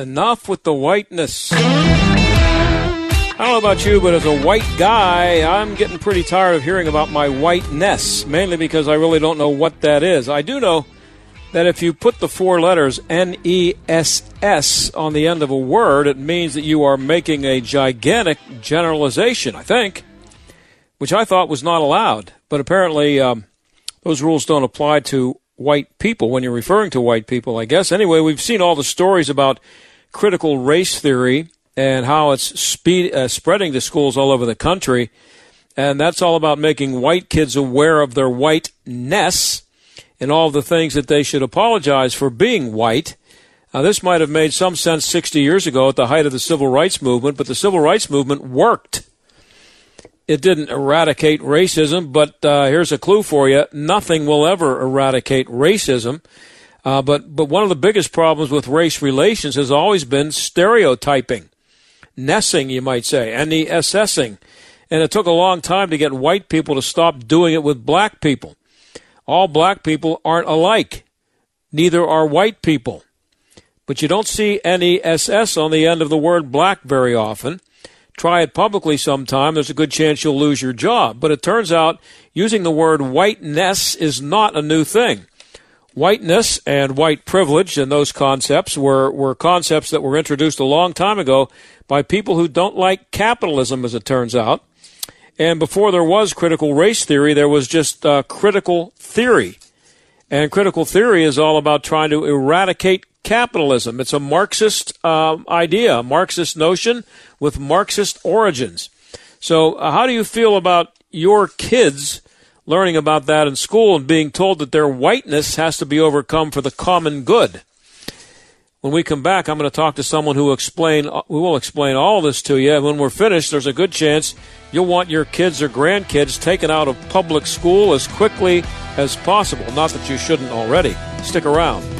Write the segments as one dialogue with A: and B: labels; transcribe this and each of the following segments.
A: Enough with the whiteness. I don't know about you, but as a white guy, I'm getting pretty tired of hearing about my whiteness, mainly because I really don't know what that is. I do know that if you put the four letters N E S S on the end of a word, it means that you are making a gigantic generalization, I think, which I thought was not allowed. But apparently, um, those rules don't apply to white people when you're referring to white people, I guess. Anyway, we've seen all the stories about critical race theory and how it's speed, uh, spreading to schools all over the country. And that's all about making white kids aware of their whiteness and all the things that they should apologize for being white. Now, this might have made some sense 60 years ago at the height of the civil rights movement, but the civil rights movement worked. It didn't eradicate racism, but uh, here's a clue for you: nothing will ever eradicate racism. Uh, but but one of the biggest problems with race relations has always been stereotyping, nessing, you might say, and the assessing. And it took a long time to get white people to stop doing it with black people. All black people aren't alike. Neither are white people. But you don't see any SS on the end of the word black very often. Try it publicly sometime. There's a good chance you'll lose your job. But it turns out using the word whiteness is not a new thing. Whiteness and white privilege and those concepts were, were concepts that were introduced a long time ago by people who don't like capitalism, as it turns out. And before there was critical race theory, there was just uh, critical theory. And critical theory is all about trying to eradicate capitalism. It's a Marxist uh, idea, a Marxist notion with Marxist origins. So, uh, how do you feel about your kids learning about that in school and being told that their whiteness has to be overcome for the common good? When we come back, I'm going to talk to someone who explain who will explain all this to you. And when we're finished, there's a good chance you'll want your kids or grandkids taken out of public school as quickly as possible. Not that you shouldn't already. Stick around.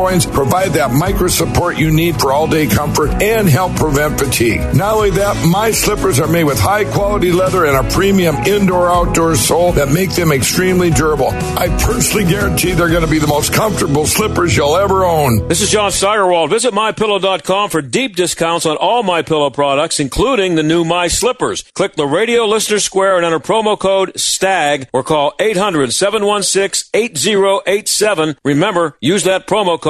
B: points, provide that micro support you need for all day comfort, and help prevent fatigue. Not only that, my slippers are made with high quality leather and a premium indoor outdoor sole that make them extremely durable. I personally guarantee they're going to be the most comfortable slippers you'll ever own.
A: This is John Steigerwald. Visit mypillow.com for deep discounts on all my pillow products, including the new My Slippers. Click the radio listener square and enter promo code STAG or call 800 716 8087. Remember, use that promo code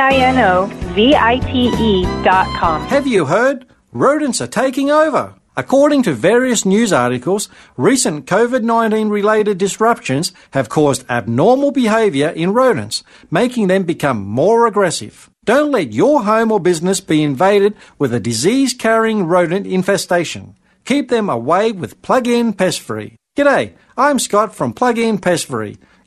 C: D-I-N-O-V-I-T-E dot com.
D: Have you heard? Rodents are taking over. According to various news articles, recent COVID 19 related disruptions have caused abnormal behavior in rodents, making them become more aggressive. Don't let your home or business be invaded with a disease carrying rodent infestation. Keep them away with Plug In Pest Free. G'day, I'm Scott from Plug In Pest Free.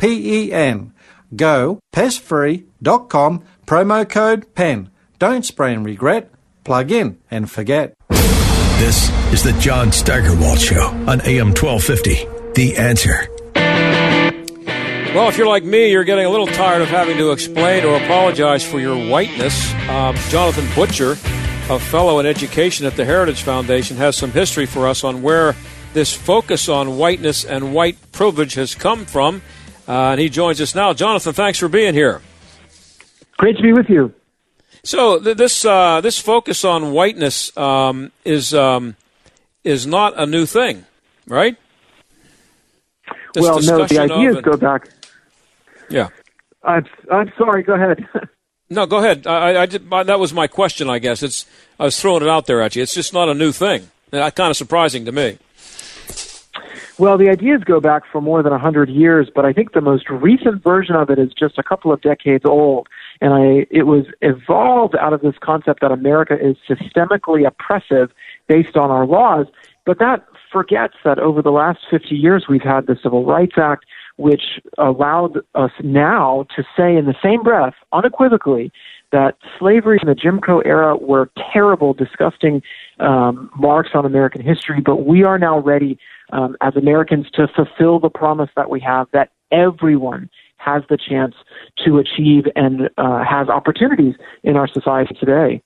D: P-E-N. Go pestfree.com, promo code PEN. Don't spray and regret. Plug in and forget.
E: This is the John Steigerwald Show on AM 1250. The answer.
A: Well, if you're like me, you're getting a little tired of having to explain or apologize for your whiteness. Um, Jonathan Butcher, a fellow in education at the Heritage Foundation, has some history for us on where this focus on whiteness and white privilege has come from. Uh, and he joins us now. Jonathan, thanks for being here.
F: Great to be with you.
A: So th- this uh, this focus on whiteness um, is um, is not a new thing, right?
F: This well, no. The ideas go back.
A: Yeah.
F: I'm I'm sorry. Go ahead.
A: no, go ahead. I, I did, that was my question. I guess it's. I was throwing it out there at you. It's just not a new thing. That kind of surprising to me.
F: Well, the ideas go back for more than 100 years, but I think the most recent version of it is just a couple of decades old. And I, it was evolved out of this concept that America is systemically oppressive based on our laws. But that forgets that over the last 50 years, we've had the Civil Rights Act, which allowed us now to say in the same breath, unequivocally, that slavery and the Jim Crow era were terrible, disgusting um, marks on American history, but we are now ready um, as Americans to fulfill the promise that we have that everyone has the chance to achieve and uh, has opportunities in our society today.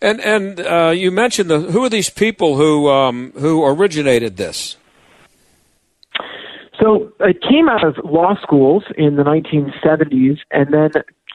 A: And and uh, you mentioned the who are these people who um, who originated this?
F: So it came out of law schools in the 1970s, and then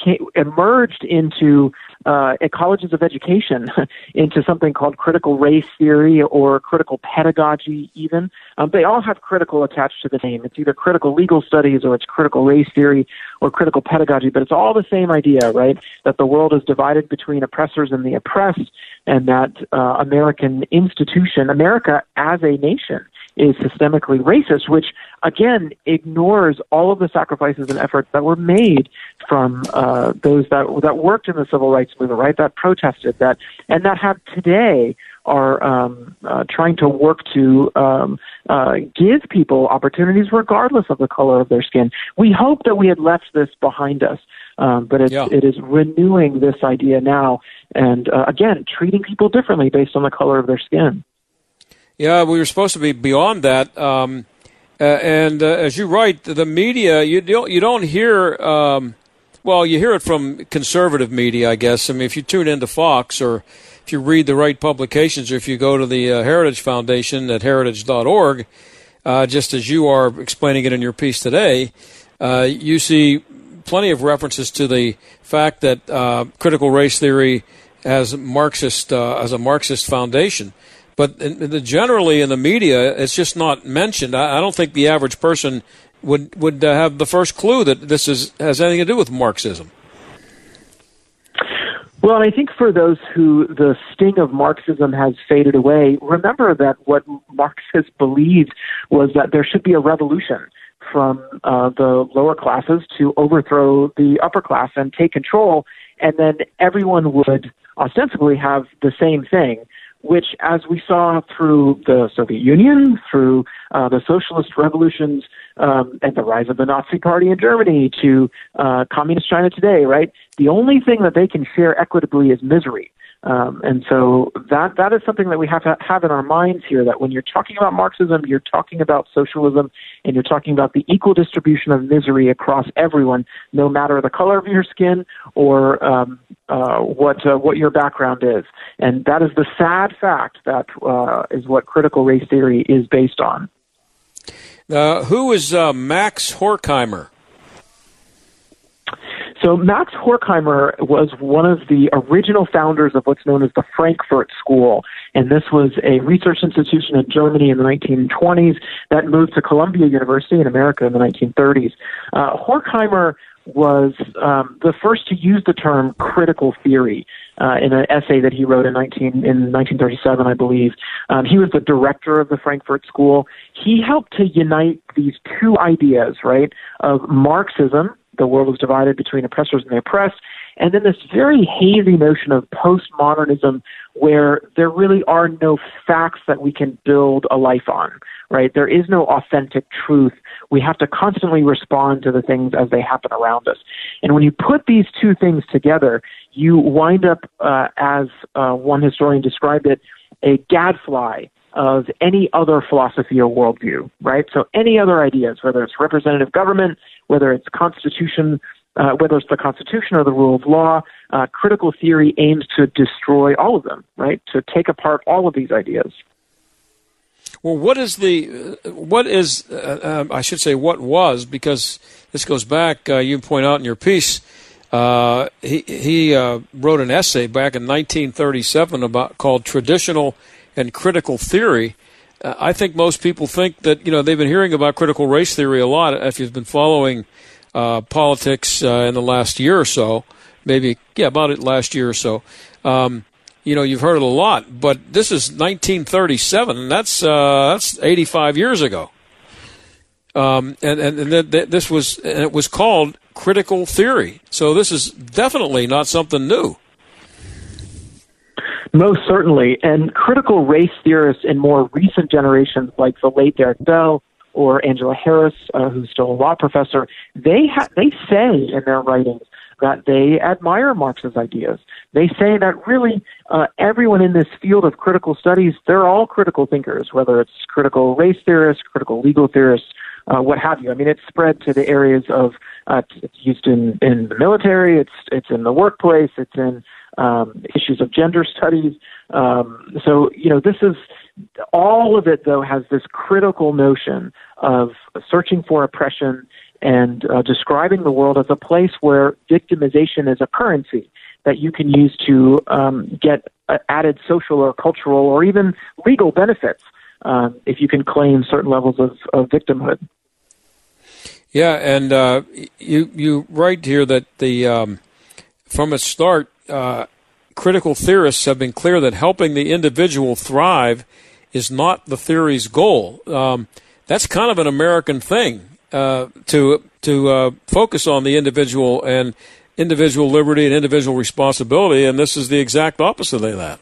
F: came, emerged into uh, colleges of education into something called critical race theory or critical pedagogy, even. Um, they all have critical attached to the name. It's either critical legal studies or it's critical race theory or critical pedagogy, but it's all the same idea, right? That the world is divided between oppressors and the oppressed, and that uh, American institution, America as a nation, is systemically racist, which again ignores all of the sacrifices and efforts that were made from uh, those that that worked in the civil rights movement, right? That protested that and that have today are um, uh, trying to work to um, uh, give people opportunities regardless of the color of their skin. We hope that we had left this behind us, um, but it's, yeah. it is renewing this idea now and uh, again treating people differently based on the color of their skin.
A: Yeah, we were supposed to be beyond that. Um, uh, and uh, as you write, the media you don't you don't hear. Um, well, you hear it from conservative media, I guess. I mean, if you tune into Fox or if you read the right publications, or if you go to the uh, Heritage Foundation at heritage.org, uh, just as you are explaining it in your piece today, uh, you see plenty of references to the fact that uh, critical race theory has Marxist as a Marxist foundation. But in, in generally in the media, it's just not mentioned. I, I don't think the average person would would uh, have the first clue that this is has anything to do with Marxism.
F: Well, I think for those who the sting of Marxism has faded away, remember that what Marxists believed was that there should be a revolution from uh, the lower classes to overthrow the upper class and take control and then everyone would ostensibly have the same thing, which, as we saw through the Soviet Union, through uh, the socialist revolutions, um, and the rise of the Nazi Party in Germany to uh, communist China today, right? The only thing that they can share equitably is misery. Um, and so that that is something that we have to have in our minds here. That when you're talking about Marxism, you're talking about socialism, and you're talking about the equal distribution of misery across everyone, no matter the color of your skin or um, uh, what uh, what your background is. And that is the sad fact that uh, is what critical race theory is based on.
A: Uh, who is uh, Max Horkheimer?
F: So Max Horkheimer was one of the original founders of what's known as the Frankfurt School, and this was a research institution in Germany in the 1920s that moved to Columbia University in America in the 1930s. Uh, Horkheimer was um, the first to use the term critical theory uh, in an essay that he wrote in 19 in 1937, I believe. Um, he was the director of the Frankfurt School. He helped to unite these two ideas, right, of Marxism. The world was divided between oppressors and the oppressed, and then this very hazy notion of postmodernism where there really are no facts that we can build a life on, right? There is no authentic truth. We have to constantly respond to the things as they happen around us. And when you put these two things together, you wind up, uh, as uh, one historian described it, a gadfly of any other philosophy or worldview, right? So any other ideas, whether it's representative government, whether it's constitution, uh, whether it's the Constitution or the rule of law, uh, critical theory aims to destroy all of them, right? To take apart all of these ideas.
A: Well, what is the what is uh, um, I should say what was because this goes back. Uh, you point out in your piece. Uh, he he uh, wrote an essay back in 1937 about called traditional and critical theory. Uh, I think most people think that you know they've been hearing about critical race theory a lot. If you've been following uh, politics in the last year or so, maybe yeah, about it last year or so. Um, you know, you've heard it a lot, but this is 1937, and that's uh, that's 85 years ago. Um, and and, and th- th- this was and it was called critical theory. So this is definitely not something new.
F: Most certainly, and critical race theorists in more recent generations, like the late Derrick Bell or Angela Harris, uh, who's still a law professor, they ha- they say in their writings that they admire Marx's ideas. They say that really uh, everyone in this field of critical studies, they're all critical thinkers, whether it's critical race theorists, critical legal theorists, uh, what have you. I mean, it's spread to the areas of uh, it's used in in the military, it's it's in the workplace, it's in um, issues of gender studies. Um, so you know, this is all of it though has this critical notion of searching for oppression and uh, describing the world as a place where victimization is a currency that you can use to um, get uh, added social or cultural or even legal benefits um, if you can claim certain levels of, of victimhood.
A: Yeah, and uh, you you write here that the um, from a start, uh, critical theorists have been clear that helping the individual thrive is not the theory's goal. Um, that's kind of an American thing uh, to to uh, focus on the individual and individual liberty and individual responsibility, and this is the exact opposite of that.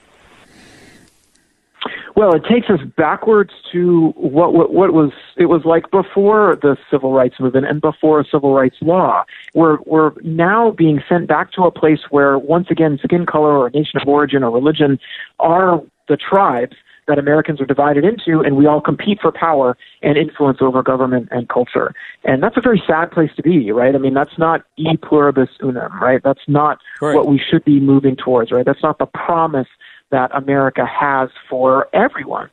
F: Well, it takes us backwards to what, what what was it was like before the civil rights movement and before civil rights law. We're we're now being sent back to a place where once again skin color or nation of origin or religion are the tribes that Americans are divided into, and we all compete for power and influence over government and culture. And that's a very sad place to be, right? I mean, that's not e pluribus unum, right? That's not right. what we should be moving towards, right? That's not the promise that America has for everyone.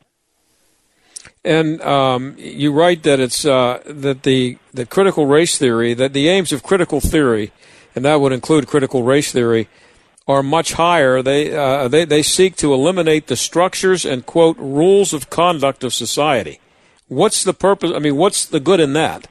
A: And um, you write that it's uh, that the the critical race theory that the aims of critical theory, and that would include critical race theory, are much higher. They, uh, they, they seek to eliminate the structures and, quote, rules of conduct of society. What's the purpose? I mean, what's the good in that?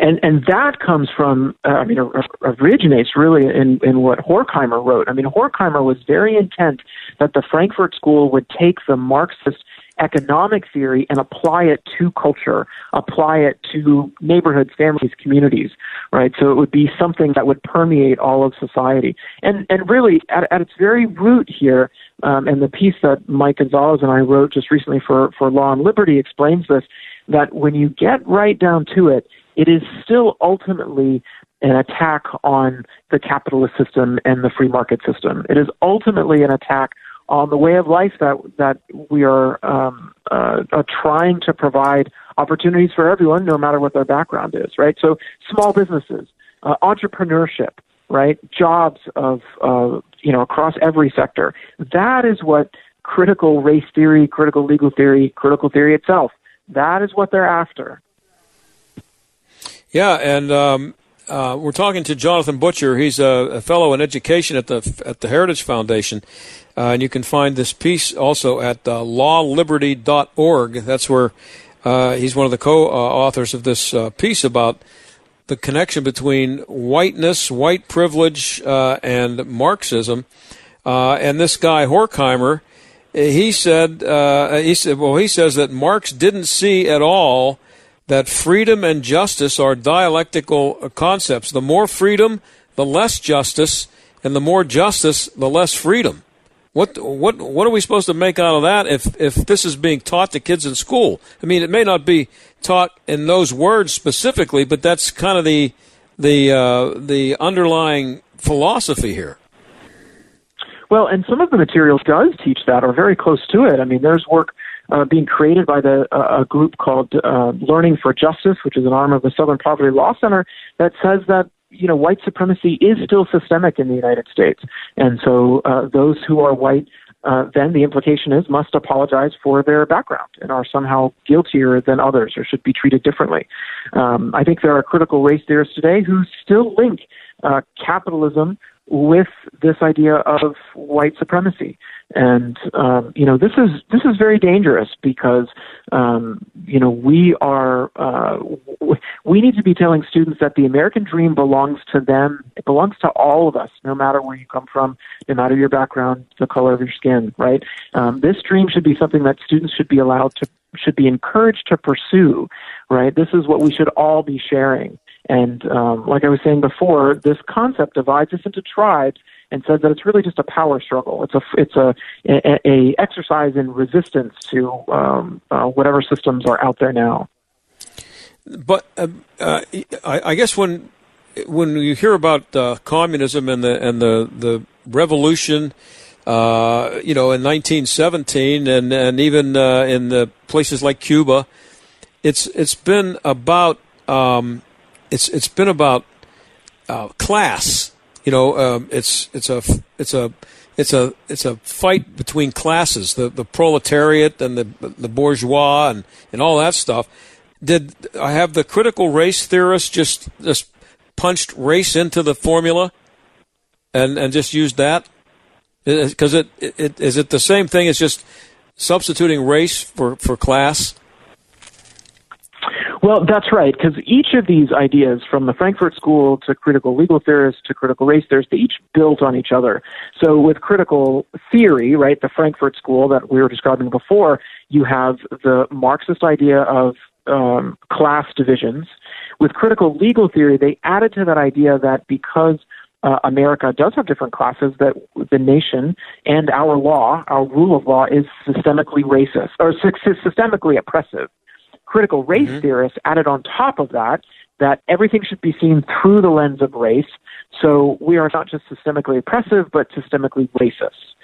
F: And and that comes from, uh, I mean, originates really in in what Horkheimer wrote. I mean, Horkheimer was very intent that the Frankfurt School would take the Marxist economic theory and apply it to culture, apply it to neighborhoods, families, communities, right? So it would be something that would permeate all of society. And, and really, at, at its very root here, um, and the piece that Mike Gonzalez and I wrote just recently for, for Law and Liberty explains this, that when you get right down to it, it is still ultimately an attack on the capitalist system and the free market system. It is ultimately an attack on the way of life that that we are um, uh, trying to provide opportunities for everyone, no matter what their background is. Right. So small businesses, uh, entrepreneurship, right, jobs of uh, you know across every sector. That is what critical race theory, critical legal theory, critical theory itself. That is what they're after.
A: Yeah, and um, uh, we're talking to Jonathan Butcher. He's a, a, fellow in education at the at the Heritage Foundation, uh, and you can find this piece also at uh, lawliberty.org. That's where uh, he's one of the co-authors of this uh, piece about the connection between whiteness, white privilege, uh, and Marxism. and this guy Horkheimer, he said he said well he says that Marx didn't see at all that freedom and justice are dialectical concepts. The more freedom, the less justice, and the more justice, the less freedom. What what what are we supposed to make out of that if if this is being taught to kids in school? I mean, it may not be taught in those words specifically, but that's kind of the the uh, the underlying philosophy here.
F: Well, and some of the materials does teach that, or very close to it. I mean, there's work uh, being created by the uh, a group called uh, Learning for Justice, which is an arm of the Southern Poverty Law Center, that says that you know white supremacy is still systemic in the United States, and so uh, those who are white. Uh, then the implication is must apologize for their background and are somehow guiltier than others or should be treated differently. Um, I think there are critical race theorists today who still link uh, capitalism with this idea of white supremacy. And um, you know this is this is very dangerous because um, you know we are uh, we need to be telling students that the American dream belongs to them. It belongs to all of us, no matter where you come from, no matter your background, the color of your skin. Right? Um, this dream should be something that students should be allowed to should be encouraged to pursue. Right? This is what we should all be sharing. And um, like I was saying before, this concept divides us into tribes and says that it's really just a power struggle. It's a it's a a, a exercise in resistance to um, uh, whatever systems are out there now.
A: But uh, uh, I, I, guess when when you hear about uh, communism and the and the the revolution, uh, you know, in 1917, and and even uh, in the places like Cuba, it's it's been about um, it's it's been about class you know, um, it's it's a it's a it's a it's a fight between classes, the the proletariat and the the bourgeois and and all that stuff. Did I have the critical race theorists just just punched race into the formula and and just used that? Because it, it, it is it the same thing as just substituting race for for class?
F: Well, that's right, because each of these ideas, from the Frankfurt School to critical legal theorists to critical race theorists, they each built on each other. So with critical theory, right, the Frankfurt School that we were describing before, you have the Marxist idea of um, class divisions. With critical legal theory, they added to that idea that because uh, America does have different classes, that the nation and our law, our rule of law, is systemically racist or systemically oppressive critical race mm-hmm. theorists added on top of that that everything should be seen through the lens of race. So we are not just systemically oppressive, but systemically racist.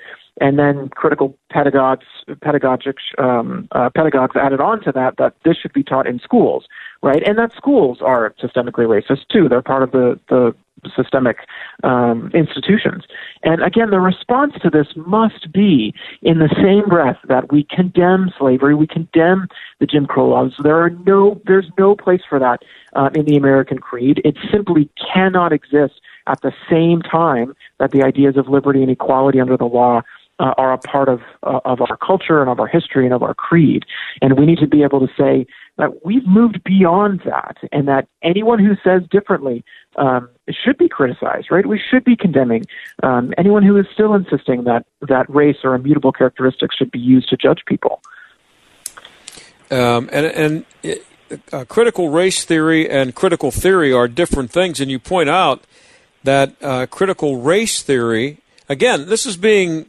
F: And then critical pedagogues, pedagogic um, uh, pedagogues added on to that that this should be taught in schools, right? And that schools are systemically racist too. They're part of the the systemic um, institutions. And again, the response to this must be in the same breath that we condemn slavery, we condemn the Jim Crow laws. There are no, there's no place for that uh, in the American creed. It simply cannot exist at the same time that the ideas of liberty and equality under the law uh, are a part of uh, of our culture and of our history and of our creed. And we need to be able to say that we've moved beyond that, and that anyone who says differently um, should be criticized. Right? We should be condemning um, anyone who is still insisting that that race or immutable characteristics should be used to judge people.
A: Um, and and uh, critical race theory and critical theory are different things, and you point out that uh, critical race theory, again, this is being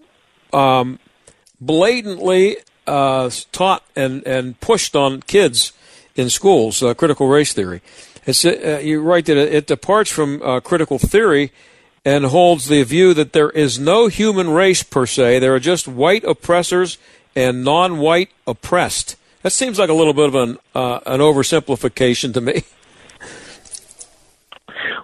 A: um, blatantly uh, taught and, and pushed on kids in schools, uh, critical race theory. It's, uh, you write that it, departs from uh, critical theory and holds the view that there is no human race per se. There are just white oppressors and non-white oppressed. That seems like a little bit of an uh, an oversimplification to me.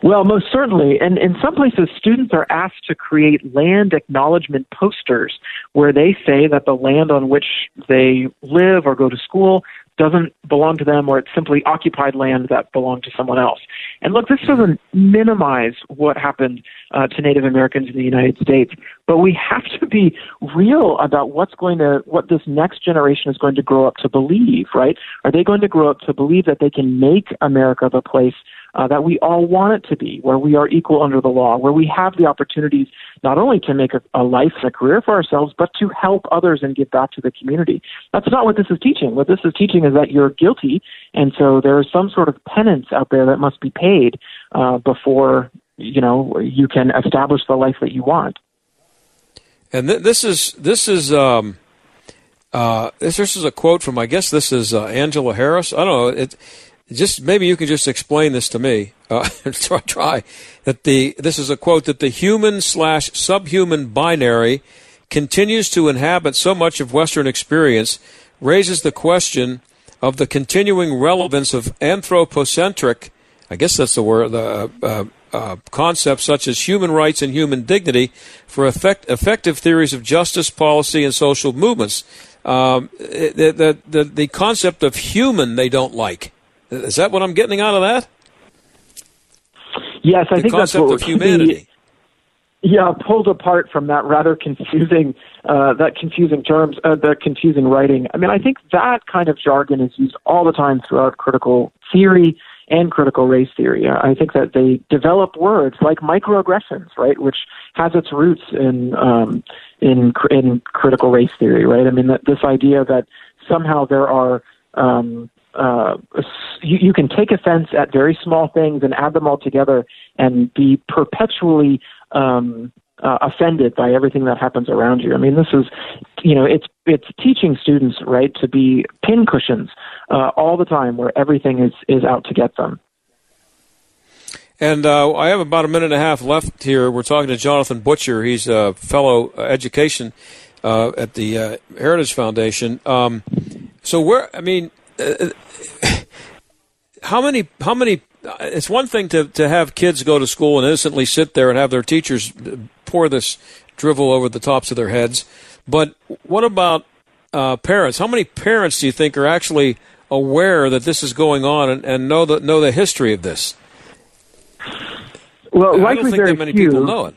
F: Well, most certainly. And in some places, students are asked to create land acknowledgement posters where they say that the land on which they live or go to school doesn't belong to them or it's simply occupied land that belonged to someone else. And look, this doesn't minimize what happened uh, to Native Americans in the United States, but we have to be real about what's going to, what this next generation is going to grow up to believe, right? Are they going to grow up to believe that they can make America the place uh, that we all want it to be, where we are equal under the law, where we have the opportunities not only to make a, a life and a career for ourselves, but to help others and give back to the community. That's not what this is teaching. What this is teaching is that you're guilty, and so there is some sort of penance out there that must be paid uh, before you know you can establish the life that you want.
A: And th- this is this is. Um uh, this, this is a quote from, I guess this is uh, Angela Harris. I don't know. It, just maybe you can just explain this to me. Uh, try, try that the this is a quote that the human slash subhuman binary continues to inhabit so much of Western experience raises the question of the continuing relevance of anthropocentric. I guess that's the word. The uh, uh, concepts such as human rights and human dignity for effect, effective theories of justice, policy, and social movements. Um, the, the, the, the concept of human they don't like. Is that what I'm getting out of that?
F: Yes, I
A: the
F: think
A: that's
F: what
A: of humanity.
F: yeah, pulled apart from that rather confusing, uh, that confusing terms, uh, the confusing writing. I mean, I think that kind of jargon is used all the time throughout critical theory and critical race theory. I think that they develop words like microaggressions, right, which has its roots in um, in in critical race theory, right? I mean, that this idea that somehow there are um, uh, you, you can take offense at very small things and add them all together and be perpetually um, uh, offended by everything that happens around you. I mean, this is, you know, it's it's teaching students right to be pincushions uh, all the time, where everything is is out to get them.
A: And uh, I have about a minute and a half left here. We're talking to Jonathan Butcher. He's a fellow education uh, at the uh, Heritage Foundation. Um, so where, I mean, uh, how many how many it's one thing to, to have kids go to school and innocently sit there and have their teachers pour this drivel over the tops of their heads but what about uh, parents? How many parents do you think are actually aware that this is going on and, and know the know the history of this?
F: Well
A: I don't think
F: very
A: that many
F: few.
A: people know it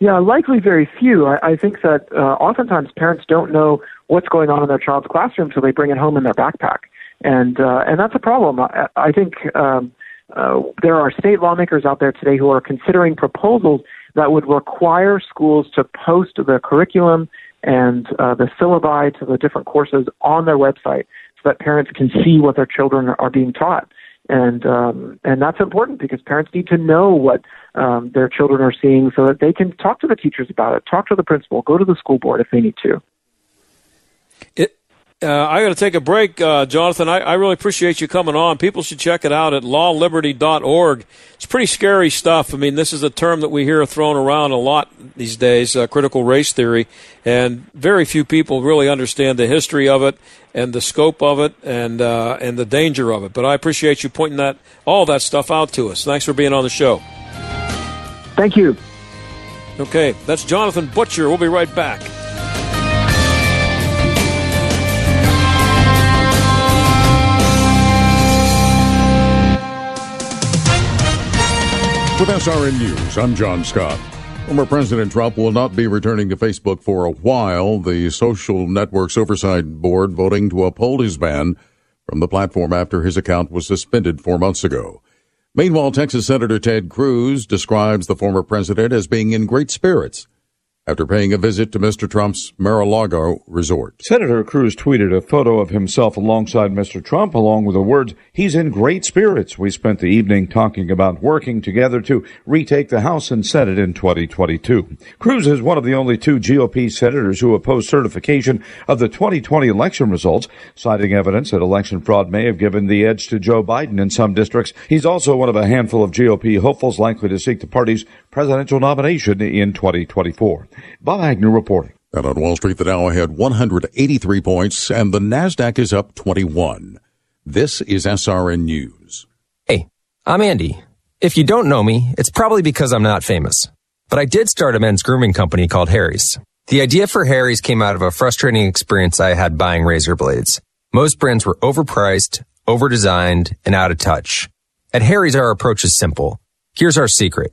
F: Yeah, likely very few. I, I think that uh, oftentimes parents don't know what's going on in their child's classroom until they bring it home in their backpack, and uh, and that's a problem. I, I think um, uh, there are state lawmakers out there today who are considering proposals that would require schools to post the curriculum and uh, the syllabi to the different courses on their website so that parents can see what their children are being taught and um, and that's important because parents need to know what um, their children are seeing so that they can talk to the teachers about it, talk to the principal, go to the school board if they need to.
A: Uh, I got to take a break, uh, Jonathan. I, I, really appreciate you coming on. People should check it out at lawliberty.org. It's pretty scary stuff. I mean, this is a term that we hear thrown around a lot these days, uh, critical race theory, and very few people really understand the history of it and the scope of it and uh, and the danger of it. But I appreciate you pointing that all that stuff out to us. Thanks for being on the show.
F: Thank you.
A: Okay, that's Jonathan Butcher. We'll be right back.
G: With SRN News, I'm John Scott. Former President Trump will not be returning to Facebook for a while. The Social Networks Oversight Board voting to uphold his ban from the platform after his account was suspended four months ago. Meanwhile, Texas Senator Ted Cruz describes the former president as being in great spirits after paying a visit to Mr. Trump's Mar-a-Lago resort.
H: Senator Cruz tweeted a photo of himself alongside Mr. Trump, along with the words, he's in great spirits. We spent the evening talking about working together to retake the House and Senate in 2022. Cruz is one of the only two GOP senators who oppose certification of the 2020 election results, citing evidence that election fraud may have given the edge to Joe Biden in some districts. He's also one of a handful of GOP hopefuls likely to seek the party's presidential nomination in 2024. Bob Agnew reporting.
G: And on Wall Street, the Dow had 183 points and the NASDAQ is up 21. This is SRN News.
I: Hey, I'm Andy. If you don't know me, it's probably because I'm not famous. But I did start a men's grooming company called Harry's. The idea for Harry's came out of a frustrating experience I had buying razor blades. Most brands were overpriced, overdesigned, and out of touch. At Harry's, our approach is simple. Here's our secret.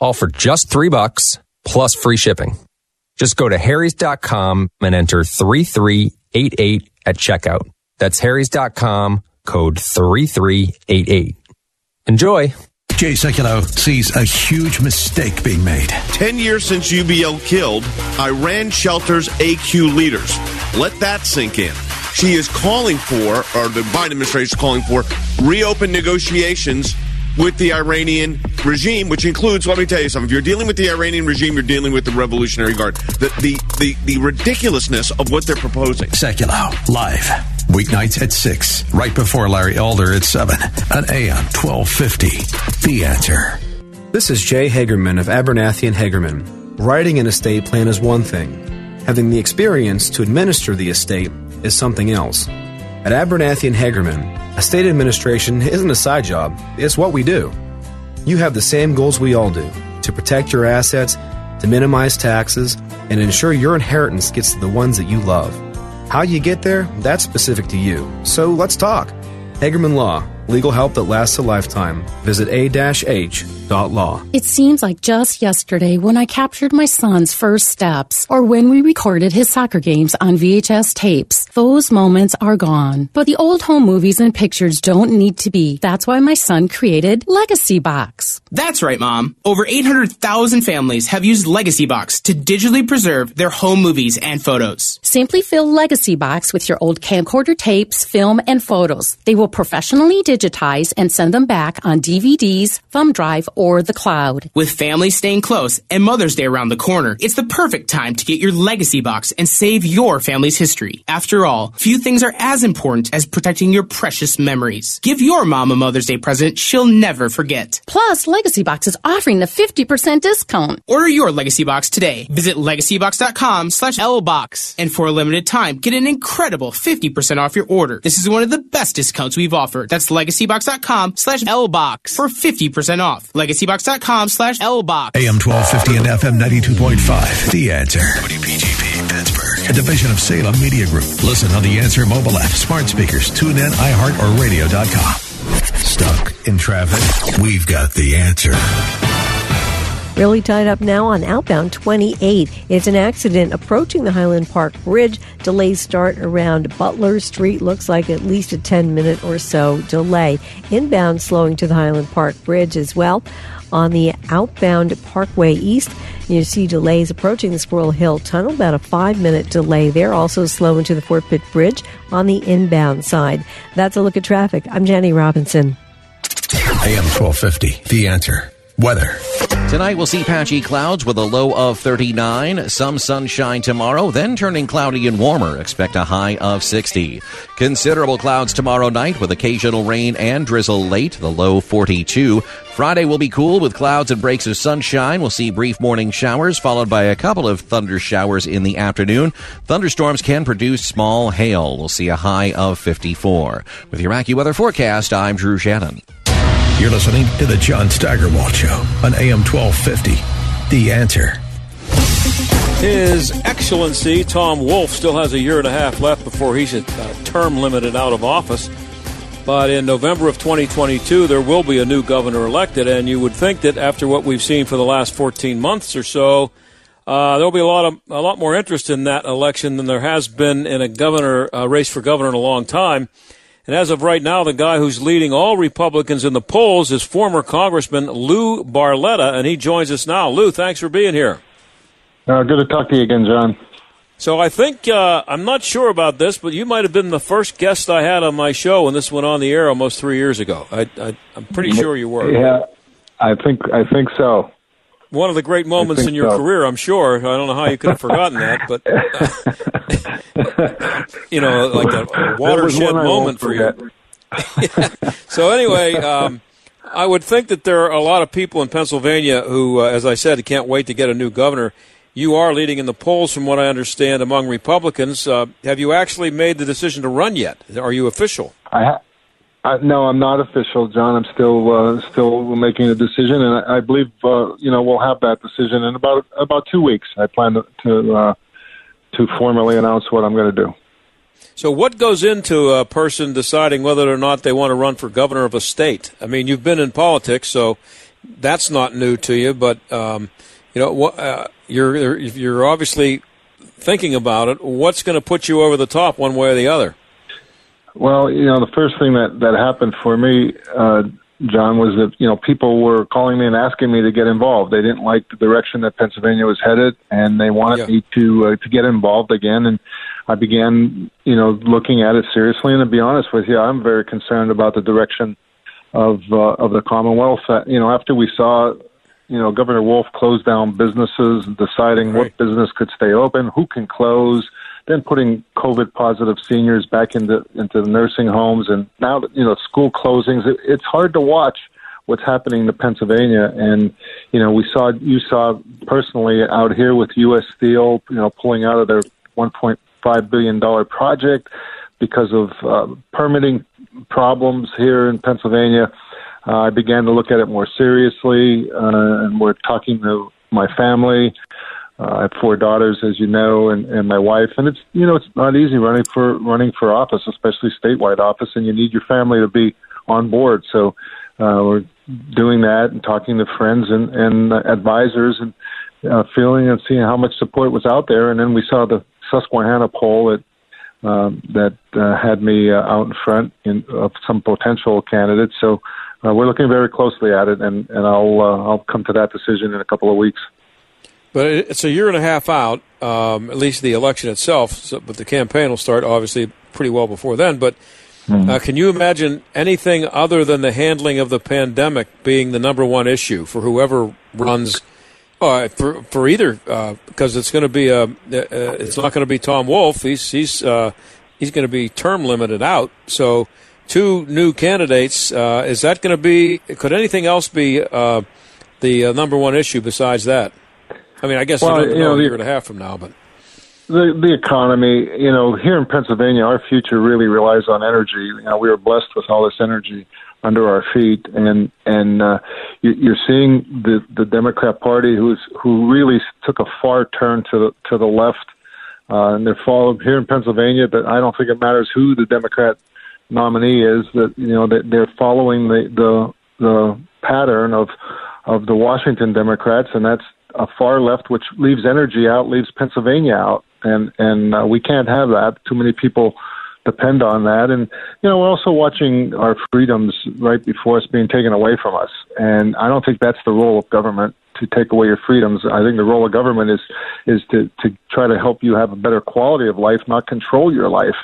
I: all for just three bucks plus free shipping. Just go to harrys.com and enter 3388 at checkout. That's harrys.com code 3388. Enjoy.
E: Jay Sekulow sees a huge mistake being made.
J: 10 years since UBL killed, Iran shelters AQ leaders. Let that sink in. She is calling for, or the Biden administration is calling for, reopen negotiations with the Iranian regime, which includes, let me tell you something, if you're dealing with the Iranian regime, you're dealing with the Revolutionary Guard. The, the, the, the ridiculousness of what they're proposing.
E: Sekulow live. Weeknights at 6, right before Larry Elder at 7, on AM 1250. The Answer.
K: This is Jay Hagerman of Abernathy and Hagerman. Writing an estate plan is one thing. Having the experience to administer the estate is something else. At Abernathy and Hagerman, estate administration isn't a side job, it's what we do. You have the same goals we all do to protect your assets, to minimize taxes, and ensure your inheritance gets to the ones that you love. How you get there, that's specific to you. So let's talk. Hagerman Law, legal help that lasts a lifetime. Visit a-h.law.
L: It seems like just yesterday when I captured my son's first steps or when we recorded his soccer games on VHS tapes. Those moments are gone. But the old home movies and pictures don't need to be. That's why my son created Legacy Box.
M: That's right, Mom. Over 800,000 families have used Legacy Box to digitally preserve their home movies and photos.
L: Simply fill Legacy Box with your old camcorder tapes, film, and photos. They will professionally digitize and send them back on DVDs, thumb drive, or the cloud.
M: With families staying close and Mother's Day around the corner, it's the perfect time to get your Legacy Box and save your family's history. After all, few things are as important as protecting your precious memories. Give your mom a Mother's Day present she'll never forget.
L: Plus, Legacy Box is offering a 50% discount.
M: Order your Legacy Box today. Visit legacybox.com slash lbox. And for a limited time, get an incredible 50% off your order. This is one of the best discounts we've offered. That's legacybox.com slash lbox for 50% off. Legacybox.com slash lbox.
E: AM 1250 and FM 92.5. The Answer. WPGP Pittsburgh. A division of Salem Media Group. Listen on the Answer mobile app, smart speakers, tune in, iHeart, or radio.com. Stuck in traffic? We've got the answer.
N: Really tied up now on outbound 28. It's an accident approaching the Highland Park Bridge. Delays start around Butler Street. Looks like at least a 10 minute or so delay. Inbound slowing to the Highland Park Bridge as well. On the outbound Parkway East, you see delays approaching the Squirrel Hill Tunnel, about a five minute delay there. Also slow into the Fort Pitt Bridge on the inbound side. That's a look at traffic. I'm Jenny Robinson.
E: AM 1250. The Answer. Weather.
O: Tonight we'll see patchy clouds with a low of 39, some sunshine tomorrow, then turning cloudy and warmer. Expect a high of 60. Considerable clouds tomorrow night with occasional rain and drizzle late, the low 42. Friday will be cool with clouds and breaks of sunshine. We'll see brief morning showers followed by a couple of thunder showers in the afternoon. Thunderstorms can produce small hail. We'll see a high of 54. With your AccuWeather forecast, I'm Drew Shannon.
E: You're listening to the John Steigerwald Show on AM 1250. The Answer.
A: His Excellency Tom Wolf still has a year and a half left before he's term limited out of office. But in November of 2022, there will be a new governor elected, and you would think that after what we've seen for the last 14 months or so, uh, there'll be a lot of a lot more interest in that election than there has been in a governor race for governor in a long time. And as of right now, the guy who's leading all Republicans in the polls is former Congressman Lou Barletta, and he joins us now. Lou, thanks for being here.
P: Uh, good to talk to you again, John.
A: So I think uh, I'm not sure about this, but you might have been the first guest I had on my show when this went on the air almost three years ago. I, am pretty sure you were.
P: Yeah, I think I think so.
A: One of the great moments in your
P: so.
A: career, I'm sure. I don't know how you could have forgotten that, but uh, you know, like a, watershed moment for you. so anyway. Um, I would think that there are a lot of people in Pennsylvania who, uh, as I said, can't wait to get a new governor. You are leading in the polls, from what I understand, among Republicans. Uh, have you actually made the decision to run yet? Are you official?
P: I, ha- No, I'm not official, John. I'm still uh, still making a decision, and I, I believe uh, you know we'll have that decision in about about two weeks. I plan to to, uh, to formally announce what I'm going to do.
A: So, what goes into a person deciding whether or not they want to run for governor of a state? I mean, you've been in politics, so that's not new to you. But um, you know, uh, you're you're obviously thinking about it. What's going to put you over the top, one way or the other?
P: Well, you know, the first thing that that happened for me, uh, John, was that you know people were calling me and asking me to get involved. They didn't like the direction that Pennsylvania was headed, and they wanted yeah. me to uh, to get involved again. And I began, you know, looking at it seriously. And to be honest with you, I'm very concerned about the direction of uh, of the Commonwealth. Uh, you know, after we saw, you know, Governor Wolf close down businesses, deciding right. what business could stay open, who can close, then putting COVID positive seniors back into into the nursing homes, and now you know school closings. It, it's hard to watch what's happening to Pennsylvania. And, you know, we saw, you saw personally out here with U.S. Steel, you know, pulling out of their 1.5 $5 billion project because of uh, permitting problems here in Pennsylvania. Uh, I began to look at it more seriously, uh, and we're talking to my family. Uh, I have four daughters, as you know, and, and my wife, and it's you know it's not easy running for running for office, especially statewide office, and you need your family to be on board. So uh, we're doing that and talking to friends and, and advisors and uh, feeling and seeing how much support was out there. And then we saw the Susquehanna poll that um, that uh, had me uh, out in front in, of some potential candidates. So uh, we're looking very closely at it, and, and I'll uh, I'll come to that decision in a couple of weeks.
A: But it's a year and a half out, um, at least the election itself. So, but the campaign will start obviously pretty well before then. But mm-hmm. uh, can you imagine anything other than the handling of the pandemic being the number one issue for whoever runs? Uh, for for either uh, because it's going to be a uh, it's not going to be Tom Wolf. He's he's uh, he's going to be term limited out. So two new candidates. Uh, is that going to be? Could anything else be uh, the number one issue besides that? I mean, I guess well, you know, a year and a half from now, but
P: the the economy. You know, here in Pennsylvania, our future really relies on energy. You know, we are blessed with all this energy under our feet, and and uh, you, are seeing the the Democrat Party who's who really took a far turn to the to the left, uh, and they're followed here in Pennsylvania. But I don't think it matters who the Democrat nominee is. That you know that they're following the the the pattern of of the Washington Democrats, and that's a far left, which leaves energy out, leaves Pennsylvania out, and and uh, we can't have that. Too many people depend on that. And, you know, we're also watching our freedoms right before us being taken away from us. And I don't think that's the role of government to take away your freedoms. I think the role of government is, is to, to try to help you have a better quality of life, not control your life.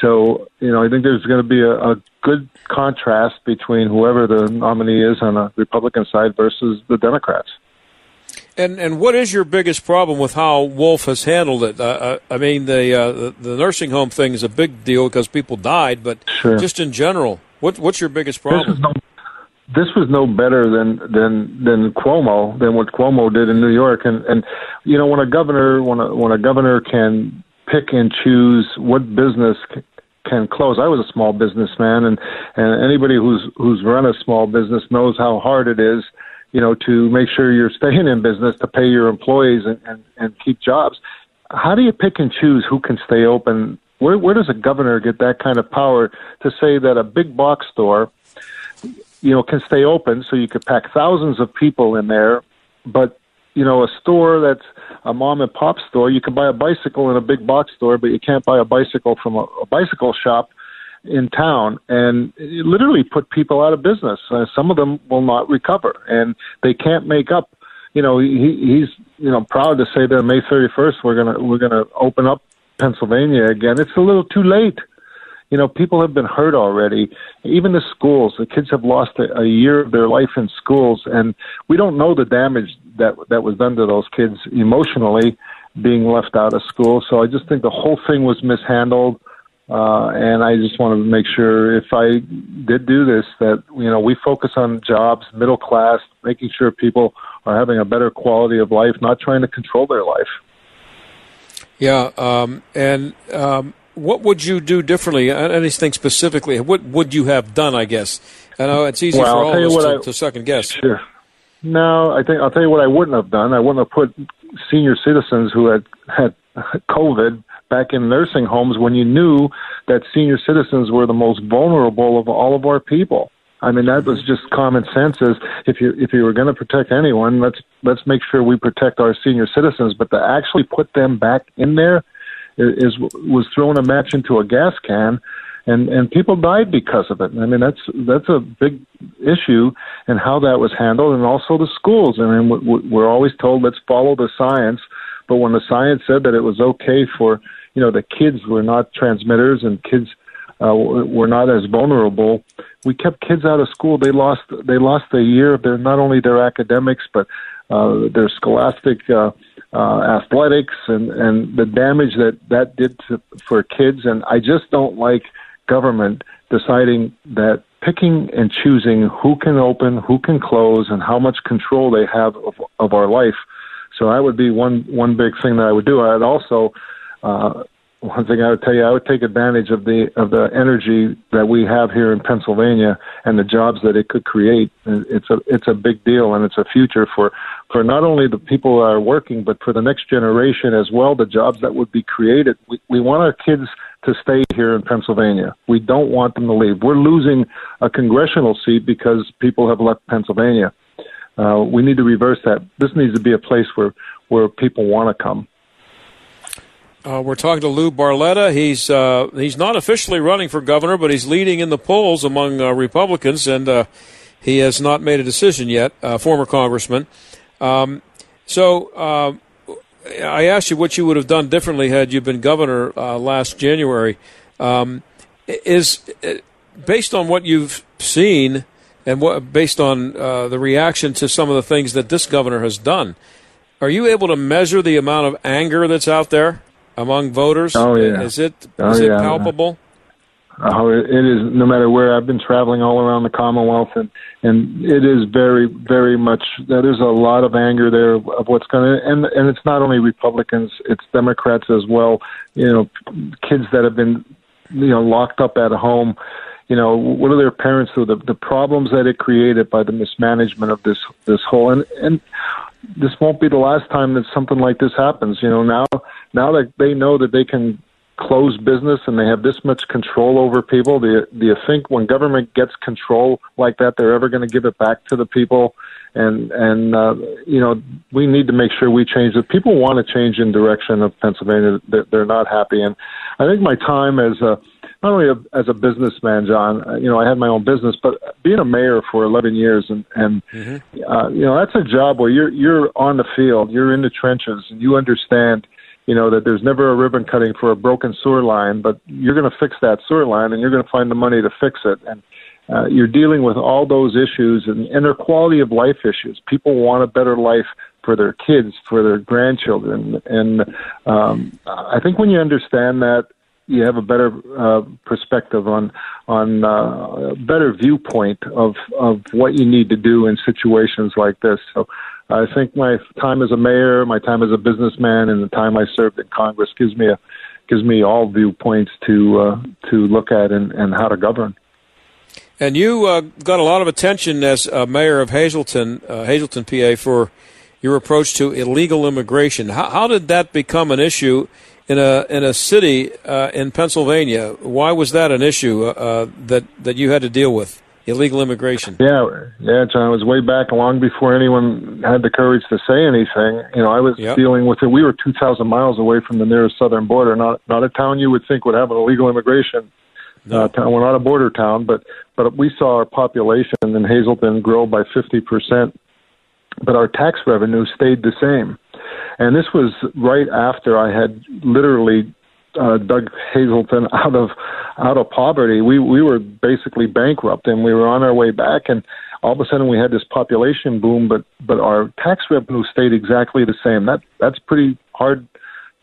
P: So, you know, I think there's going to be a, a good contrast between whoever the nominee is on the Republican side versus the Democrats.
A: And and what is your biggest problem with how Wolf has handled it? Uh, uh I mean, the, uh, the, nursing home thing is a big deal because people died, but
P: sure.
A: just in general, what what's your biggest problem?
P: This was no better than than than Cuomo than what Cuomo did in New York, and and you know when a governor when a when a governor can pick and choose what business can close. I was a small businessman, and and anybody who's who's run a small business knows how hard it is you know, to make sure you're staying in business, to pay your employees and, and, and keep jobs. How do you pick and choose who can stay open? Where, where does a governor get that kind of power to say that a big box store, you know, can stay open so you could pack thousands of people in there, but you know, a store that's a mom and pop store, you can buy a bicycle in a big box store, but you can't buy a bicycle from a, a bicycle shop in town and it literally put people out of business. Uh, some of them will not recover and they can't make up. You know, he, he's you know proud to say that May 31st we're gonna we're gonna open up Pennsylvania again. It's a little too late. You know, people have been hurt already. Even the schools, the kids have lost a, a year of their life in schools, and we don't know the damage that that was done to those kids emotionally being left out of school. So I just think the whole thing was mishandled. Uh, and I just want to make sure if I did do this that you know we focus on jobs, middle class, making sure people are having a better quality of life, not trying to control their life.
A: Yeah, um, and um, what would you do differently? Anything specifically? What would you have done? I guess I know it's easy
P: well,
A: for all of us to,
P: I,
A: to second guess.
P: Sure. No, I think I'll tell you what I wouldn't have done. I wouldn't have put senior citizens who had had COVID back in nursing homes when you knew that senior citizens were the most vulnerable of all of our people. I mean, that was just common sense. As if you if you were going to protect anyone, let's let's make sure we protect our senior citizens. But to actually put them back in there is was throwing a match into a gas can, and and people died because of it. I mean, that's that's a big issue, and how that was handled, and also the schools. I mean, we're always told let's follow the science, but when the science said that it was okay for you know the kids were not transmitters and kids uh, were not as vulnerable. We kept kids out of school. They lost they lost a year their not only their academics but uh, their scholastic uh, uh, athletics and and the damage that that did to, for kids. And I just don't like government deciding that picking and choosing who can open, who can close, and how much control they have of, of our life. So that would be one one big thing that I would do. I'd also uh, one thing I would tell you, I would take advantage of the of the energy that we have here in Pennsylvania and the jobs that it could create. It's a it's a big deal, and it's a future for for not only the people that are working, but for the next generation as well. The jobs that would be created. We we want our kids to stay here in Pennsylvania. We don't want them to leave. We're losing a congressional seat because people have left Pennsylvania. Uh, we need to reverse that. This needs to be a place where where people want to come.
A: Uh, we're talking to Lou Barletta. He's uh, he's not officially running for governor, but he's leading in the polls among uh, Republicans, and uh, he has not made a decision yet. Uh, former congressman. Um, so uh, I asked you what you would have done differently had you been governor last January. Um, is based on what you've seen and what based on the reaction to some of the things that this governor has done. Are you able to measure the amount of anger that's out there? Among voters?
P: Oh yeah.
A: Is it
P: oh,
A: is it
P: yeah.
A: palpable?
P: Oh, it is. No matter where I've been traveling all around the Commonwealth, and and it is very, very much. There's a lot of anger there of what's going to, and and it's not only Republicans, it's Democrats as well. You know, kids that have been, you know, locked up at home. You know, what are their parents? The the problems that it created by the mismanagement of this this whole and and this won't be the last time that something like this happens. You know, now now that they know that they can close business and they have this much control over people, do you, do you think when government gets control like that, they're ever going to give it back to the people? And and uh, you know, we need to make sure we change it. People want to change in direction of Pennsylvania. They're, they're not happy, and I think my time as a not only a, as a businessman, John. Uh, you know, I had my own business, but being a mayor for 11 years, and and mm-hmm. uh, you know, that's a job where you're you're on the field, you're in the trenches, and you understand you know that there's never a ribbon cutting for a broken sewer line, but you're going to fix that sewer line and you're going to find the money to fix it. And uh, you're dealing with all those issues and, and their quality of life issues. People want a better life for their kids, for their grandchildren, and um, I think when you understand that, you have a better uh, perspective on on uh, a better viewpoint of of what you need to do in situations like this. So I think my time as a mayor, my time as a businessman, and the time I served in Congress gives me a gives me all viewpoints to uh, to look at and, and how to govern.
A: And you uh, got a lot of attention as uh, mayor of Hazleton, uh, Hazleton, PA, for your approach to illegal immigration. How, how, did that become an issue in a in a city uh, in Pennsylvania? Why was that an issue uh, that that you had to deal with? Illegal immigration.
P: Yeah, yeah, John. It was way back, long before anyone had the courage to say anything. You know, I was yep. dealing with it. We were two thousand miles away from the nearest southern border. Not not a town you would think would have an illegal immigration no. uh, town. We're not a border town, but but we saw our population in Hazleton grow by 50%, but our tax revenue stayed the same. And this was right after I had literally uh, dug Hazleton out of out of poverty. We we were basically bankrupt, and we were on our way back. And all of a sudden, we had this population boom, but but our tax revenue stayed exactly the same. That that's pretty hard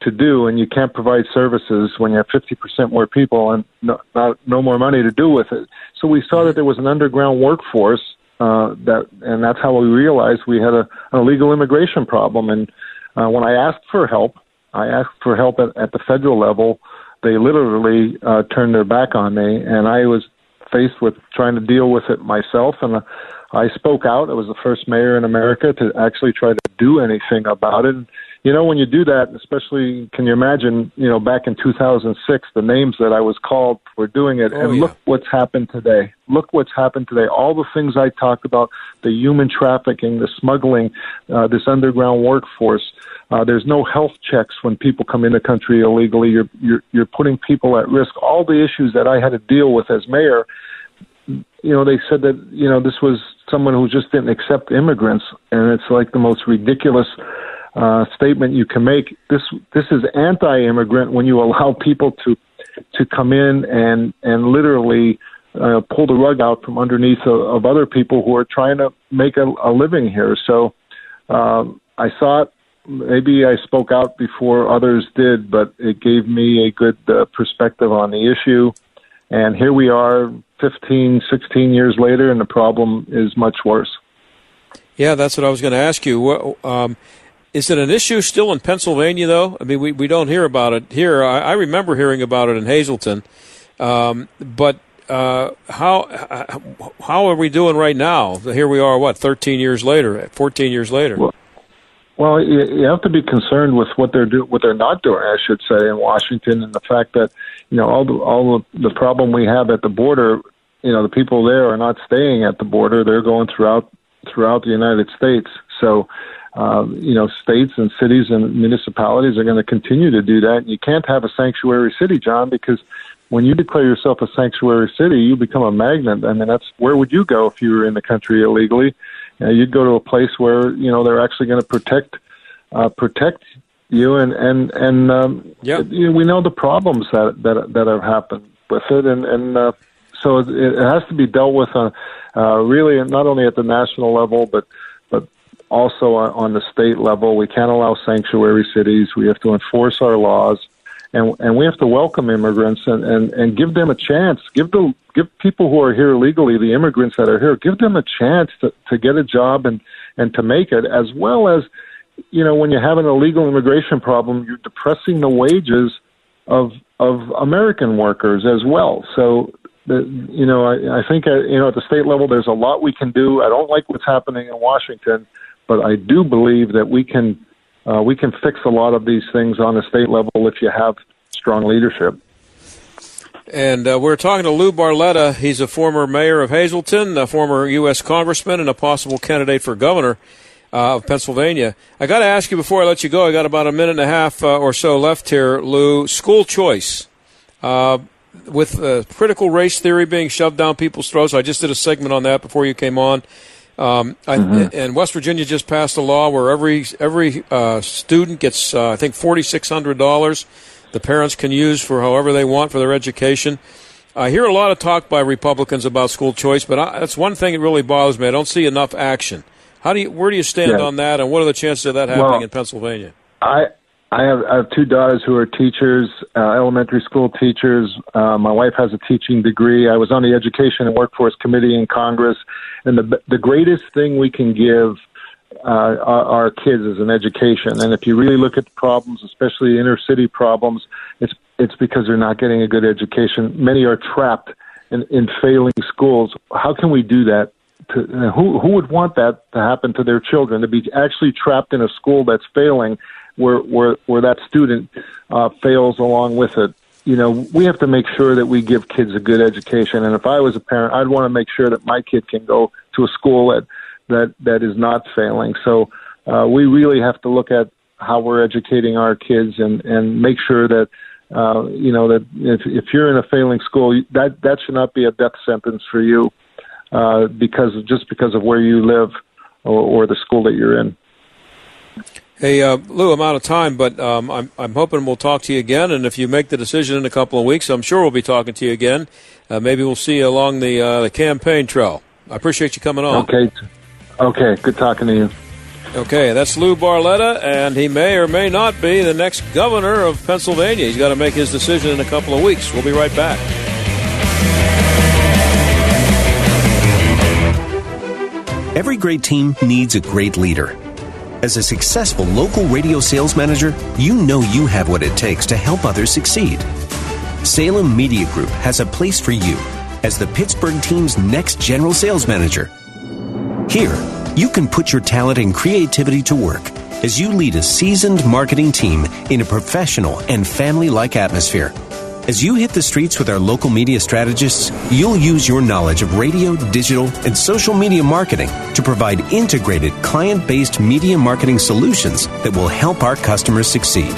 P: to do, and you can't provide services when you have 50% more people and no, not, no more money to do with it. So we saw that there was an underground workforce uh, that, and that's how we realized we had a, an illegal immigration problem. And uh, when I asked for help, I asked for help at, at the federal level. They literally uh, turned their back on me, and I was faced with trying to deal with it myself. And uh, I spoke out. I was the first mayor in America to actually try to do anything about it. You know, when you do that, especially, can you imagine, you know, back in 2006, the names that I was called for doing it, oh, and yeah. look what's happened today. Look what's happened today. All the things I talked about, the human trafficking, the smuggling, uh, this underground workforce. Uh, there's no health checks when people come in the country illegally. You're, you're, you're putting people at risk. All the issues that I had to deal with as mayor, you know, they said that, you know, this was someone who just didn't accept immigrants. And it's like the most ridiculous uh, statement you can make. This this is anti-immigrant when you allow people to to come in and and literally uh, pull the rug out from underneath of, of other people who are trying to make a, a living here. So um, I thought maybe I spoke out before others did, but it gave me a good uh, perspective on the issue. And here we are 15, 16 years later, and the problem is much worse.
A: Yeah, that's what I was going to ask you. Um, is it an issue still in Pennsylvania, though? I mean, we, we don't hear about it here. I, I remember hearing about it in Hazleton. Um, but uh, how how are we doing right now? Here we are, what, 13 years later, 14 years later?
P: Well, well you have to be concerned with what they're do, what they're not doing, I should say, in Washington, and the fact that you know all the all the, the problem we have at the border. You know, the people there are not staying at the border; they're going throughout throughout the United States. So uh, you know, states and cities and municipalities are going to continue to do that. And You can't have a sanctuary city, John, because when you declare yourself a sanctuary city, you become a magnet. I mean, that's where would you go if you were in the country illegally? Uh, you'd go to a place where you know they're actually going to protect uh, protect you, and and and um,
A: yeah,
P: you know, we know the problems that that that have happened with it, and and uh, so it, it has to be dealt with on uh, really not only at the national level, but also on the state level. We can't allow sanctuary cities. We have to enforce our laws, and and we have to welcome immigrants and and, and give them a chance. Give the give people who are here legally, the immigrants that are here, give them a chance to to get a job and and to make it, as well as you know when you have an illegal immigration problem, you're depressing the wages of of American workers as well. So you know, I, I think, uh, you know, at the state level, there's a lot we can do. I don't like what's happening in Washington, but I do believe that we can uh, we can fix a lot of these things on a state level if you have strong leadership.
A: And uh, we're talking to Lou Barletta. He's a former mayor of Hazleton, a former U.S. congressman, and a possible candidate for governor uh, of Pennsylvania. I got to ask you before I let you go. I got about a minute and a half uh, or so left here, Lou. School choice. Uh, with critical race theory being shoved down people's throats, I just did a segment on that before you came on. Um, mm-hmm. and West Virginia just passed a law where every every uh, student gets, uh, I think, forty six hundred dollars. The parents can use for however they want for their education. I hear a lot of talk by Republicans about school choice, but I, that's one thing that really bothers me. I don't see enough action. How do you, where do you stand yeah. on that, and what are the chances of that happening
P: well,
A: in Pennsylvania?
P: I I have, I have two daughters who are teachers, uh, elementary school teachers. Uh, my wife has a teaching degree. I was on the Education and Workforce Committee in Congress, and the the greatest thing we can give uh, our, our kids is an education. And if you really look at the problems, especially inner city problems, it's it's because they're not getting a good education. Many are trapped in, in failing schools. How can we do that? To, who who would want that to happen to their children to be actually trapped in a school that's failing, where where where that student uh, fails along with it? You know, we have to make sure that we give kids a good education. And if I was a parent, I'd want to make sure that my kid can go to a school that that that is not failing. So uh, we really have to look at how we're educating our kids and and make sure that uh, you know that if if you're in a failing school, that that should not be a death sentence for you uh, because just because of where you live or, or the school that you're in.
A: Hey, uh, Lou, I'm out of time, but um, I'm, I'm hoping we'll talk to you again. And if you make the decision in a couple of weeks, I'm sure we'll be talking to you again. Uh, maybe we'll see you along the uh, the campaign trail. I appreciate you coming on.
P: Okay. Okay. Good talking to you.
A: Okay, that's Lou Barletta, and he may or may not be the next governor of Pennsylvania. He's got to make his decision in a couple of weeks. We'll be right back.
Q: Every great team needs a great leader. As a successful local radio sales manager, you know you have what it takes to help others succeed. Salem Media Group has a place for you as the Pittsburgh team's next general sales manager. Here, you can put your talent and creativity to work as you lead a seasoned marketing team in a professional and family like atmosphere. As you hit the streets with our local media strategists, you'll use your knowledge of radio, digital, and social media marketing to provide integrated, client based media marketing solutions that will help our customers succeed.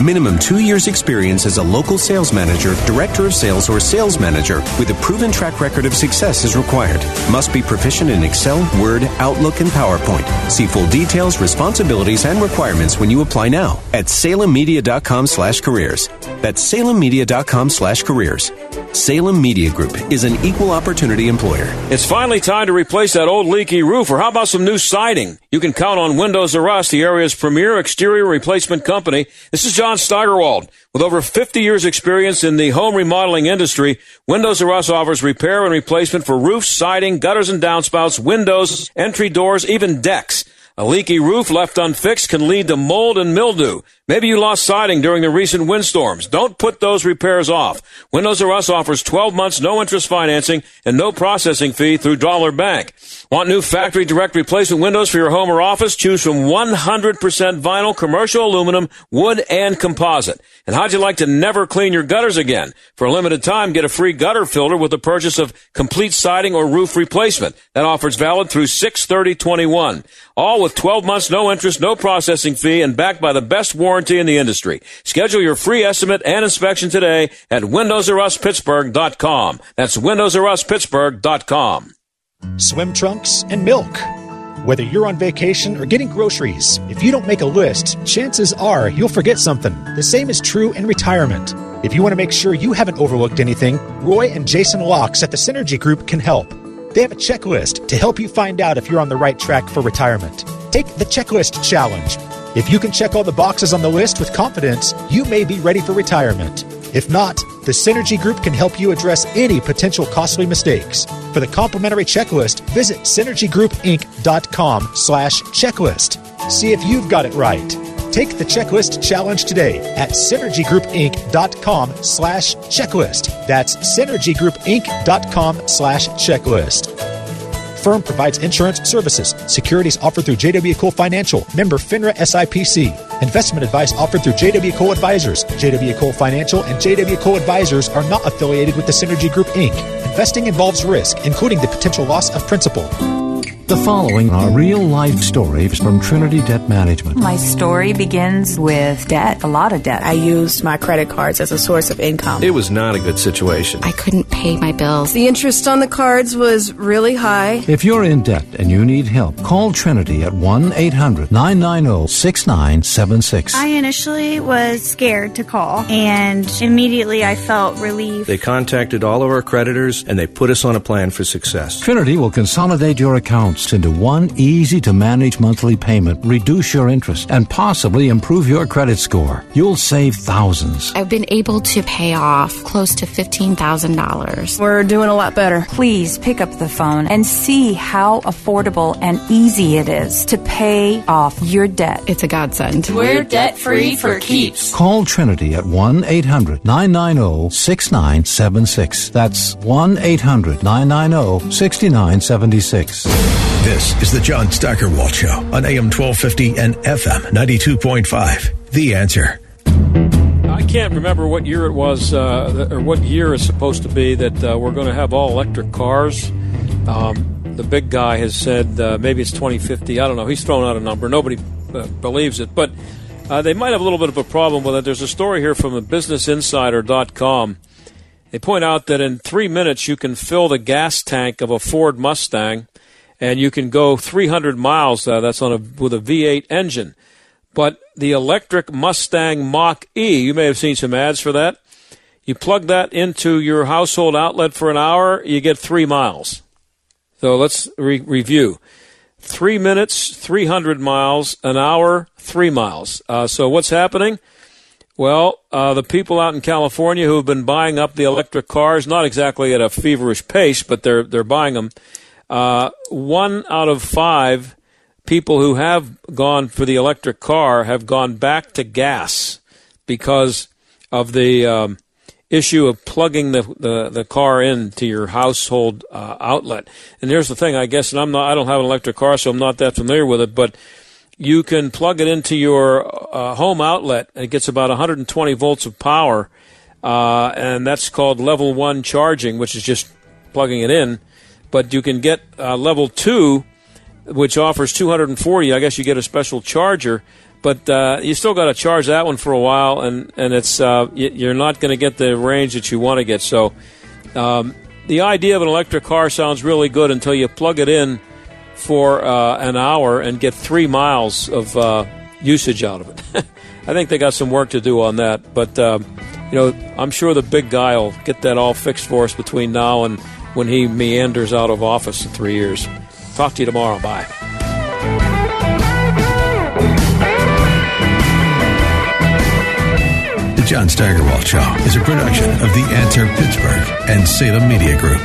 Q: Minimum two years experience as a local sales manager, director of sales, or sales manager with a proven track record of success is required. Must be proficient in Excel, Word, Outlook, and PowerPoint. See full details, responsibilities, and requirements when you apply now at salemmedia.com slash careers. That's salemmedia.com slash careers. Salem Media Group is an equal opportunity employer.
A: It's finally time to replace that old leaky roof, or how about some new siding? You can count on Windows R Us, the area's premier exterior replacement company. This is John Steigerwald. With over 50 years experience in the home remodeling industry, Windows R Us offers repair and replacement for roofs, siding, gutters and downspouts, windows, entry doors, even decks. A leaky roof left unfixed can lead to mold and mildew. Maybe you lost siding during the recent windstorms. Don't put those repairs off. Windows R Us offers 12 months no interest financing and no processing fee through Dollar Bank. Want new factory direct replacement windows for your home or office? Choose from 100% vinyl, commercial aluminum, wood, and composite. And how'd you like to never clean your gutters again? For a limited time, get a free gutter filter with the purchase of complete siding or roof replacement. That offer's valid through 63021. All with 12 months no interest, no processing fee, and backed by the best warranty in the industry. Schedule your free estimate and inspection today at windowsruspittsburgh.com. That's windowsruspittsburgh.com.
R: Swim trunks and milk. Whether you're on vacation or getting groceries, if you don't make a list, chances are you'll forget something. The same is true in retirement. If you want to make sure you haven't overlooked anything, Roy and Jason Locks at the Synergy Group can help. They have a checklist to help you find out if you're on the right track for retirement. Take the checklist challenge. If you can check all the boxes on the list with confidence, you may be ready for retirement. If not, the Synergy Group can help you address any potential costly mistakes. For the complimentary checklist, visit synergygroupinc.com slash checklist. See if you've got it right. Take the checklist challenge today at synergygroupinc.com slash checklist. That's synergygroupinc.com slash checklist. Firm provides insurance services. Securities offered through JW Cole Financial, member FINRA SIPC. Investment advice offered through JW Cole Advisors. JW Cole Financial and JW Cole Advisors are not affiliated with the Synergy Group Inc. Investing involves risk, including the potential loss of principal.
D: The following are real life stories from Trinity Debt Management.
S: My story begins with debt, a lot of debt.
T: I used my credit cards as a source of income.
K: It was not a good situation.
U: I couldn't pay my bills.
V: The interest on the cards was really high.
D: If you're in debt and you need help, call Trinity at 1 800 990 6976.
W: I initially was scared to call, and immediately I felt relief.
K: They contacted all of our creditors and they put us on a plan for success.
D: Trinity will consolidate your accounts into one easy to manage monthly payment, reduce your interest, and possibly improve your credit score. You'll save thousands.
U: I've been able to pay off close to $15,000.
X: $1,000. We're doing a lot better.
S: Please pick up the phone and see how affordable and easy it is to pay off your debt.
L: It's a godsend.
Y: We're debt free for keeps.
Z: Call Trinity at 1 800 990 6976. That's 1 800 990 6976.
E: This is the John Steigerwald Show on AM 1250 and FM 92.5. The answer.
A: I can't remember what year it was, uh, or what year is supposed to be that uh, we're going to have all electric cars. Um, the big guy has said uh, maybe it's 2050. I don't know. He's thrown out a number. Nobody uh, believes it. But uh, they might have a little bit of a problem with it. There's a story here from BusinessInsider.com. They point out that in three minutes you can fill the gas tank of a Ford Mustang and you can go 300 miles. Uh, that's on a with a V8 engine. But the electric Mustang Mach E, you may have seen some ads for that. You plug that into your household outlet for an hour, you get three miles. So let's re- review. Three minutes, 300 miles, an hour, three miles. Uh, so what's happening? Well, uh, the people out in California who have been buying up the electric cars, not exactly at a feverish pace, but they're they're buying them. Uh, one out of five people who have gone for the electric car have gone back to gas because of the um, issue of plugging the, the, the car into your household uh, outlet. And here's the thing, I guess, and I'm not, I don't have an electric car, so I'm not that familiar with it, but you can plug it into your uh, home outlet. And it gets about 120 volts of power, uh, and that's called level one charging, which is just plugging it in but you can get uh, level two, which offers 240. I guess you get a special charger, but uh, you still got to charge that one for a while, and and it's uh, you're not going to get the range that you want to get. So um, the idea of an electric car sounds really good until you plug it in for uh, an hour and get three miles of uh, usage out of it. I think they got some work to do on that, but. Um, you know, I'm sure the big guy will get that all fixed for us between now and when he meanders out of office in three years. Talk to you tomorrow. Bye.
E: The John Steigerwald Show is a production of The Answer Pittsburgh and Salem Media Group.